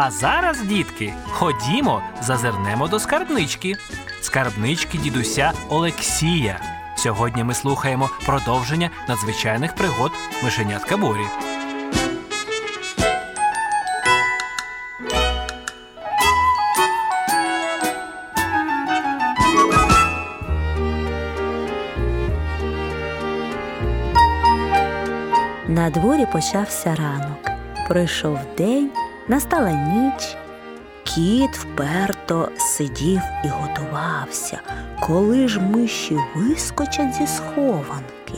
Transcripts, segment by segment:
А зараз, дітки, ходімо, зазирнемо до скарбнички. Скарбнички дідуся Олексія. Сьогодні ми слухаємо продовження надзвичайних пригод мишенятка Борі. На дворі почався ранок. Пройшов день, настала ніч. Кіт вперто сидів і готувався, коли ж миші вискочать зі схованки.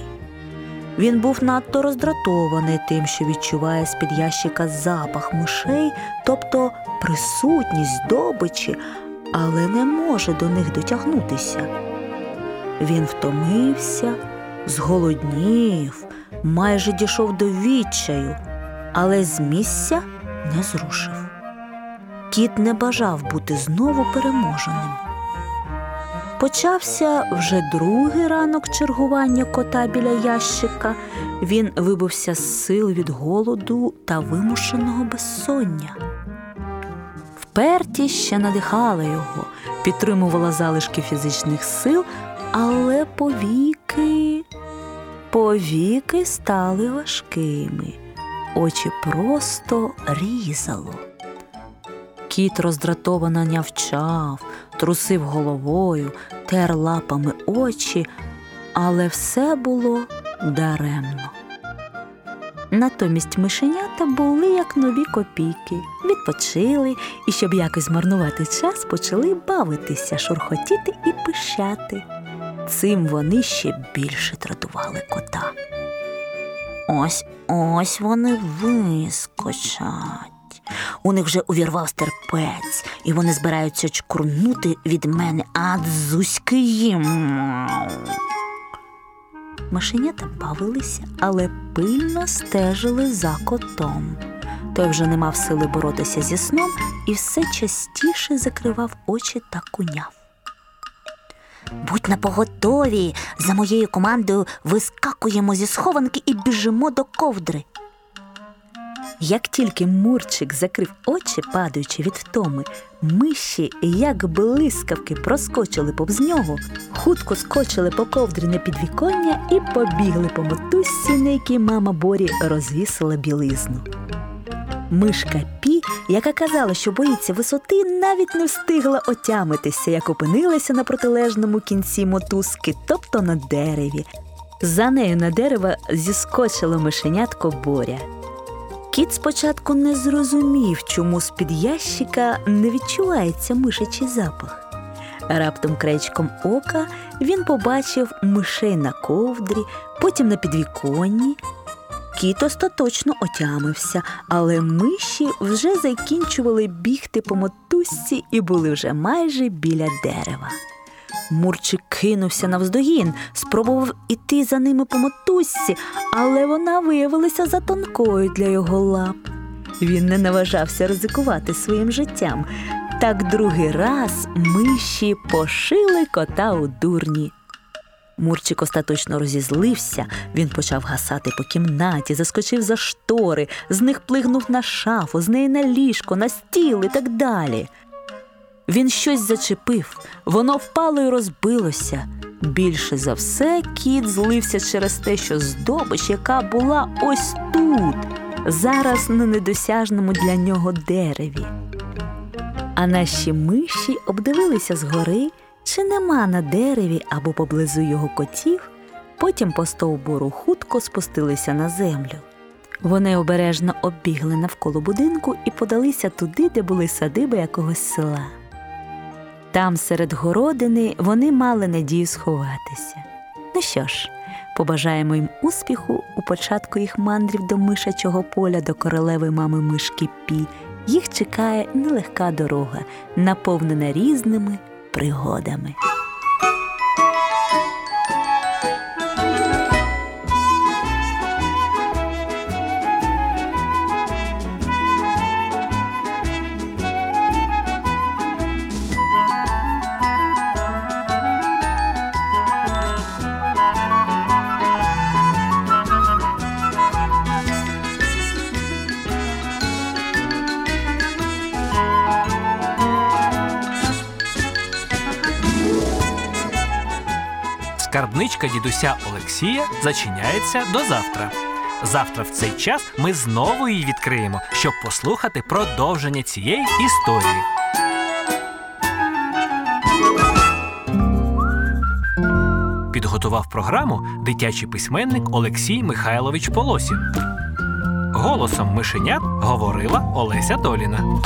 Він був надто роздратований тим, що відчуває з-під ящика запах мишей, тобто присутність здобичі, але не може до них дотягнутися. Він втомився, зголоднів, майже дійшов до відчаю, але з місця не зрушив. Кіт не бажав бути знову переможеним. Почався вже другий ранок чергування кота біля ящика. Він вибився з сил від голоду та вимушеного безсоння. Впертість ще надихала його, підтримувала залишки фізичних сил, але повіки, повіки стали важкими, очі просто різало. Кіт роздратовано нявчав, трусив головою, тер лапами очі, але все було даремно. Натомість мишенята були як нові копійки, відпочили і, щоб якось змарнувати час, почали бавитися, шурхотіти і пищати. Цим вони ще більше тратували кота. Ось ось вони вискочать. У них вже увірвав терпець, і вони збираються чкурнути від мене, а їм. Машенята бавилися, але пильно стежили за котом. Той вже не мав сили боротися зі сном і все частіше закривав очі та куняв. Будь на поготові, за моєю командою вискакуємо зі схованки і біжимо до ковдри. Як тільки Мурчик закрив очі, падаючи від втоми, миші, як блискавки, проскочили повз нього, хутко скочили по ковдрі на підвіконня і побігли по мотузці, на якій мама Борі розвісила білизну. Мишка Пі, яка казала, що боїться висоти, навіть не встигла отямитися, як опинилася на протилежному кінці мотузки, тобто на дереві. За нею на дерево зіскочило мишенятко Боря. Кіт спочатку не зрозумів, чому з-під ящика не відчувається мишачий запах. Раптом кречком ока він побачив мишей на ковдрі, потім на підвіконні. Кіт остаточно отямився, але миші вже закінчували бігти по мотузці і були вже майже біля дерева. Мурчик кинувся навздогін, спробував іти за ними по мотузці, але вона виявилася за тонкою для його лап. Він не наважався ризикувати своїм життям. Так другий раз миші пошили кота у дурні. Мурчик остаточно розізлився, він почав гасати по кімнаті, заскочив за штори, з них плигнув на шафу, з неї на ліжко, на стіл і так далі. Він щось зачепив, воно впало і розбилося. Більше за все кіт злився через те, що здобич, яка була ось тут, зараз на недосяжному для нього дереві. А наші миші обдивилися згори, чи нема на дереві або поблизу його котів, потім по стовбуру хутко спустилися на землю. Вони обережно оббігли навколо будинку і подалися туди, де були садиби якогось села. Там, серед городини, вони мали надію сховатися. Ну що ж, побажаємо їм успіху у початку їх мандрів до мишачого поля до королеви мами мишки Пі. Їх чекає нелегка дорога, наповнена різними пригодами. Скарбничка дідуся Олексія зачиняється до завтра. Завтра в цей час ми знову її відкриємо, щоб послухати продовження цієї історії. Підготував програму дитячий письменник Олексій Михайлович Полосін. Голосом мишенят говорила Олеся Доліна.